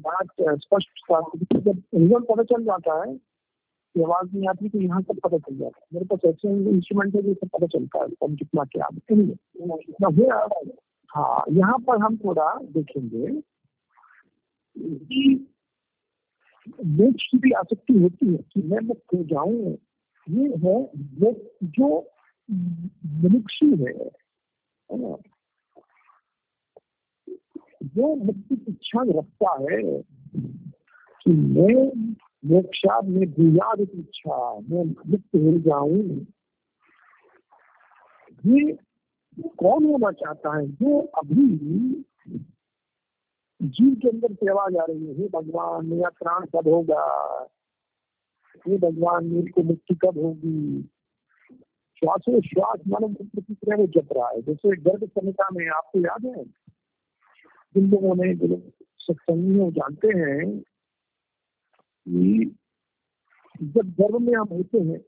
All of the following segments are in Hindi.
बात स्पष्ट जब रिज़ल्ट पता चल जाता है कि आवाज़ नहीं आती तो यहाँ सब पता चल जाता है। मेरे पास ऐसे इंस्ट्रूमेंट है जिससे पता चलता है कम कितना क्या इतना हाँ यहाँ पर हम थोड़ा देखेंगे कि भी आसक्ति होती है कि मैं मुक्त हो जाऊँ, ये है जो मनुष्य है जो की इच्छा रखता है कि मैं मोक्षा में भूयाद इच्छा, मैं मुक्त हो जाऊँ। ये कौन होना चाहता है? जो अभी जीव के अंदर से आवाज़ आ रही है। हे भगवान, मेरा प्राण कब होगा? हे भगवान, मेरी को मुक्ति कब होगी? श्वासो श्वास मानव की तरह जप रहा है। जैसे गर्भ संहिता में, आपको याद है? जिन लोगों ने जो सत्संगी जानते हैं कि जब गर्भ में हम होते हैं,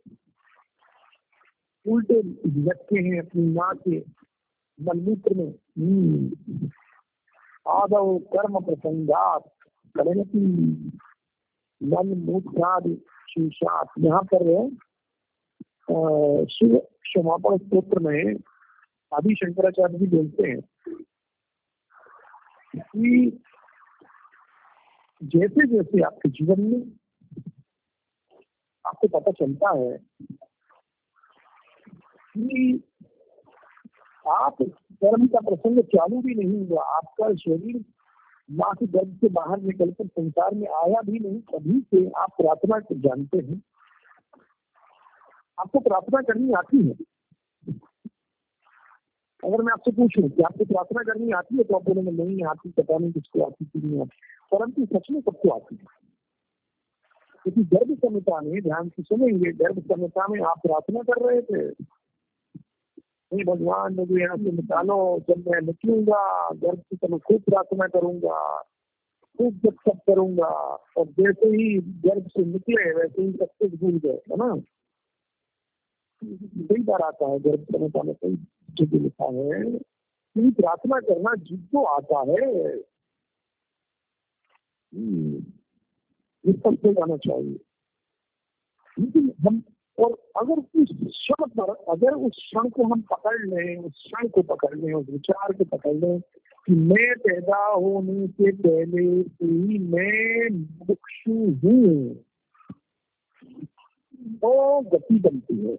उल्टे लटके हैं अपनी माँ के मलमूत्र में हम्म। आदव कर्म प्रसंगात करणती मन यहाँ पर शिव क्षमापण स्त्रोत्र में आदि शंकराचार्य जी बोलते हैं कि जैसे जैसे आपके जीवन में आपको पता चलता है कि आप कर्म का प्रसंग चालू भी नहीं हुआ, आपका शरीर माँ के गर्भ से बाहर निकलकर संसार में आया भी नहीं कभी से आप प्रार्थना जानते हैं। आपको प्रार्थना करनी आती है। अगर मैं आपसे पूछूँ कि आपको प्रार्थना करनी आती है तो आप बोलेंगे, नहीं आती पता नहीं, किसको आती कि नहीं आती। परंतु सच में सबको आती है। क्योंकि गर्भ संहिता में, ध्यान से सुनेंगे, गर्भ संहिता में आप प्रार्थना कर रहे थे। हे भगवान, मुझे यहाँ से निकालो, जब मैं निकलूँगा, गर्भ से तो मैं खूब प्रार्थना करूँगा, खूब जब सब करूँगा, और जैसे ही गर्भ से निकले, वैसे ही सब कुछ भूल गए, है ना? कई बार आता है गर्भ संहिता में कई जगह लिखा है। कि प्रार्थना करना जिसको आता है। हम्म, इस पर जाना चाहिए। लेकिन हम और अगर उस क्षण पर अगर उस क्षण को हम पकड़ लें उस क्षण को पकड़ लें उस विचार को पकड़ लें कि मैं पैदा होने से पहले से ही मैं मुक्षु हूँ तो गति बनती है।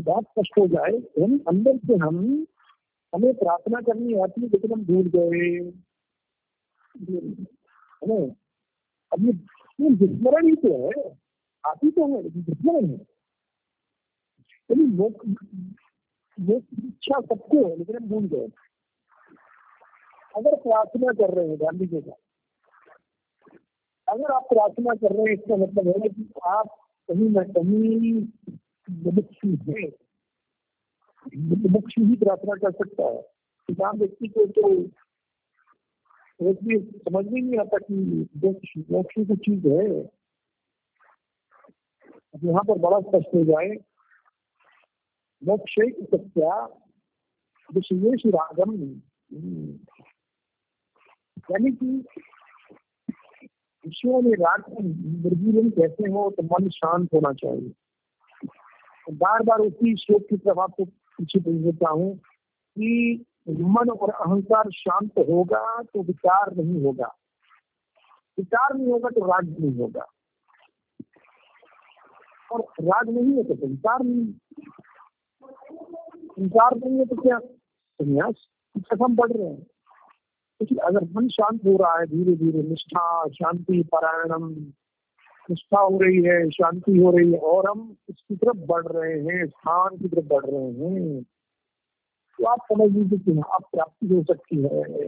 बात स्पष्ट हो जाए हम अंदर से हम, हमें प्रार्थना करनी आती है, लेकिन हम भूल गए। अब ये विस्मरण ही तो है। आती तो है विस्मरण है। यानी मोक्ष इच्छा सबको है, लेकिन हम भूल गए। अगर प्रार्थना कर रहे हैं, गांधी ध्यान दीजिएगा अगर आप प्रार्थना कर रहे हैं, इसका मतलब है कि आप कहीं ना कहीं मुमुक्षु है। मुमुक्षु ही प्रार्थना कर सकता है। किसान व्यक्ति को तो समझ में नहीं आता कि मोक्ष की चीज़ है। यहाँ पर बड़ा स्पष्ट हो जाए, मोक्ष सत्या विशेष रागम यानी कि विषयों में राग निर्जीवन कैसे हो तो मन शांत होना चाहिए। बार बार उसी श्लोक की प्रभाव को पीछे भेज देता हूँ कि मन और अहंकार शांत होगा तो विचार नहीं होगा। विचार नहीं होगा तो राग नहीं होगा। और राग नहीं है तो संसार नहीं संसार नहीं है तो क्या? संन्यास हम बढ़ रहे हैं। क्योंकि अगर मन शांत हो रहा है धीरे धीरे निष्ठा, शांति, पारायणम निष्ठा हो रही है, शांति हो रही है और हम इसकी तरफ़ बढ़ रहे हैं, स्थान की तरफ़ बढ़ रहे हैं। तो आप समझ लीजिए कि आप प्राप्ति हो सकती है।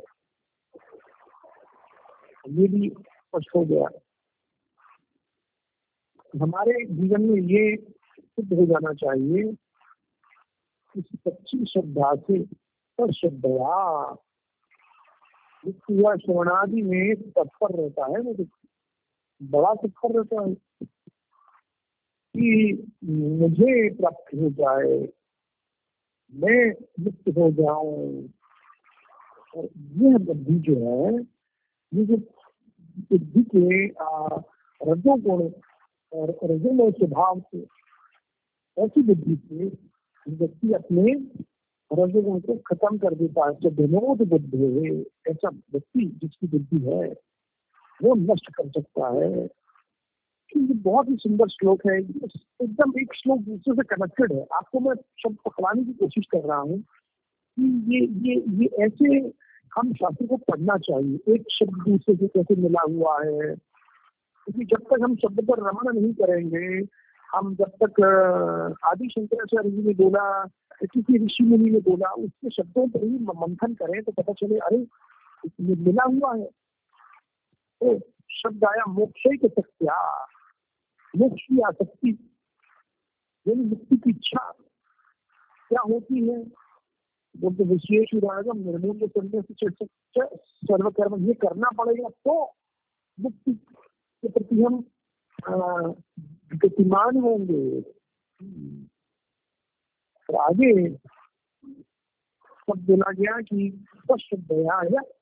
ये भी स्पष्ट हो गया। हमारे जीवन में ये सिद्ध हो जाना चाहिए इस सच्ची श्रद्धा से श्रद्धया। हुआ श्रवणादि में तत्पर रहता है वो बड़ा तत्पर रहता है कि मुझे प्राप्त हो जाए, मैं मुक्त हो जाऊँ। और यह बुद्धि जो है, ये जो बुद्धि के रजोगुण और रजोमय स्वभाव से, ऐसी बुद्धि से व्यक्ति अपने रजोगुण को खत्म कर देता है। जब विनोद बुद्धि है, ऐसा व्यक्ति जिसकी बुद्धि है। वो नष्ट कर सकता है। ये बहुत ही सुंदर श्लोक है। एकदम एक श्लोक दूसरे से कनेक्टेड है। आपको मैं शब्द पकड़ाने की कोशिश कर रहा हूँ कि ये ये ये ऐसे हम शास्त्र को पढ़ना चाहिए। एक शब्द दूसरे से कैसे मिला हुआ है। क्योंकि जब तक हम शब्द पर रमण नहीं करेंगे, हम जब तक आदि शंकराचार्य जी ने बोला, किसी ऋषि मुनि ने बोला, उसके शब्दों पर ही मंथन करें तो पता चले, अरे मिला हुआ है। शब्द आया मोक्ष के सत्या मोक्ष की आसक्ति यानी मुक्ति की इच्छा। क्या होती है? बोलते विशेष उदाहरण निर्मूल्य करने से सर्वकर्म ये करना पड़ेगा तो मुक्ति के प्रति हम गतिमान होंगे। आगे सब बोला गया कि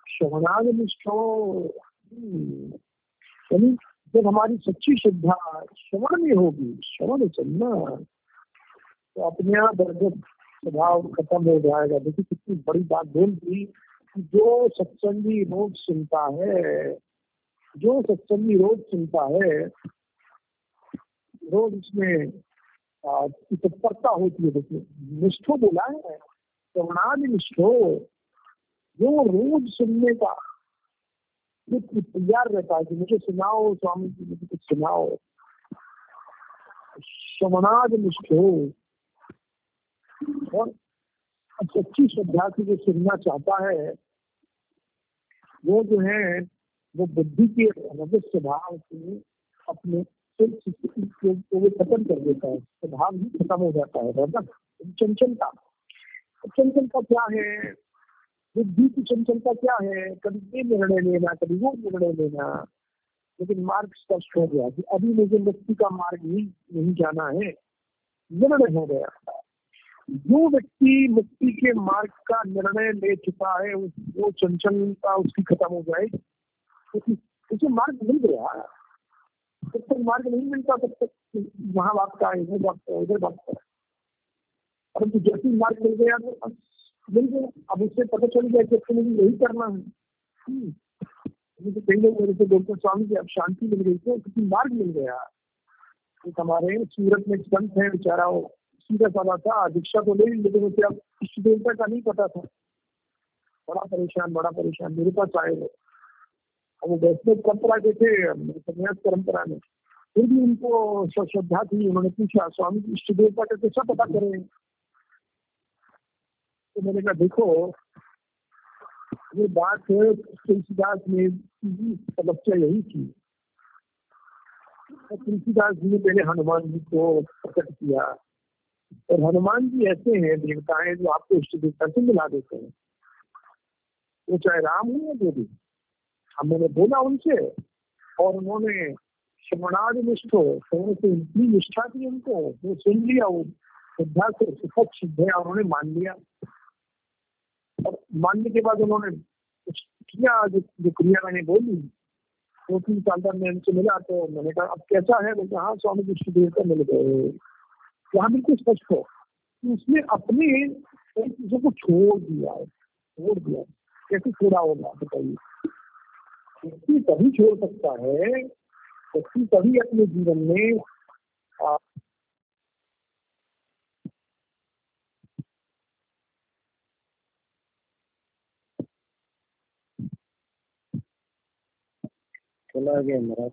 श्रवणाद निष्ठो यानी जब हमारी सच्ची श्रद्धा श्रवण में होगी, श्रवण चलना तो अपने आप स्वभाव खत्म हो जाएगा। देखिए कितनी बड़ी बात बोल दी जो सत्संगी रोज सुनता है, जो सत्संगी रोज सुनता है, रोज उसमें तत्परता होती है। देखिए, निष्ठो बोला है श्रवणादि निष्ठो, जो रोज सुनने का तैयार रहता है कि मुझे सुनाओ स्वामी जी मुझे कुछ सुनाओ श्रवणाद निष्ठो और सच्ची श्रद्धा से जो सुनना चाहता है वो जो है वो बुद्धि के रजत स्वभाव से अपने को वो खत्म कर देता है स्वभाव ही खत्म हो जाता है चंचलता चंचलता क्या है बुद्धि की चंचलता क्या है? कभी ये निर्णय लेना, कभी वो निर्णय लेना। लेकिन मार्ग स्पष्ट हो गया कि अभी मुझे मुक्ति का मार्ग ही नहीं जाना है। निर्णय हो गया। जो व्यक्ति मुक्ति के मार्ग का निर्णय ले चुका है वो चंचलता उसकी खत्म हो जाएगी उसे मार्ग मिल गया। जब तक मार्ग नहीं मिलता, तब तक वहाँ भागता है, इधर भागता है, उधर भागता है। परंतु जैसे मार्ग मिल गया तो गया अब उससे पता चल गया कि मुझे यही करना है। हम्म। मुझे कई लोग मेरे से बोलते स्वामी जी, अब शांति मिल गई तो क्योंकि मार्ग मिल गया। एक हमारे सूरत में संत है, बेचारा वो सीधा साधा था, दीक्षा तो ले ली, लेकिन उसे अब इष्ट देवता का नहीं पता था। बड़ा परेशान बड़ा परेशान, मेरे पास आए वो। अब वो वैष्णव परंपरा के थे संन्यास परंपरा में। फिर भी उनको श्रद्धा थी, उन्होंने पूछा, स्वामी इष्ट देवता का कैसा पता करें? तो मैंने कहा, देखो, ये बात है, तुलसीदास ने समस्या यही थी तुलसीदास जी ने पहले हनुमान जी को प्रकट किया। और हनुमान जी ऐसे हैं देवता हैं जो आपको इष्ट देवता से मिला देते हैं। वो चाहे राम हो या जो भी। हम मैंने बोला उनसे, और उन्होंने श्रवणादि निष्ठ हो श्रवण से इतनी निष्ठा थी उनको, वो सुन लिया, वो श्रद्धा से सुखद सिद्ध है उन्होंने मान लिया। मानने के बाद उन्होंने कुछ किया जो, जो क्रिया मैंने बोली दो तीन साल मैं उनसे मिला तो मैंने कहा अब कैसा है? बोलते हाँ स्वामी जी देवता मिल गए। यहाँ बिल्कुल स्पष्ट हो उसने अपने चीज़ों को छोड़ दिया है छोड़ दिया कैसे छोड़ा होगा बताइए। व्यक्ति तभी छोड़ सकता है व्यक्ति तभी अपने जीवन में चला गया महाराज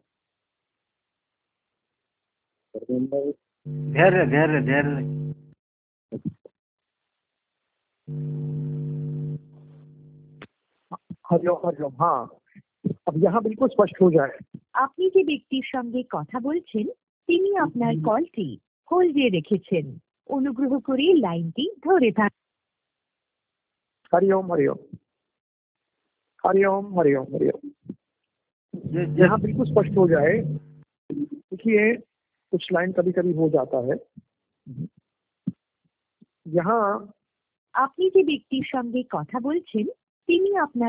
धैर्य धैर्य धैर्य हरिओम हरिओम हाँ अब यहाँ बिल्कुल स्पष्ट हो जाए আপনি যে ব্যক্তির সঙ্গে কথা বলছেন তিনি আপনার কলটি হোল্ডে রেখেছেন অনুগ্রহ করে লাইনটি ধরে থাকুন हरिओम हरिओम हरिओम हरिओम हरिओम जी जी यहाँ बिल्कुल स्पष्ट हो जाए देखिए कुछ लाइन कभी कभी हो जाता है यहाँ আপনি যে ব্যক্তির সঙ্গে কথা বলছেন তিনি আপনার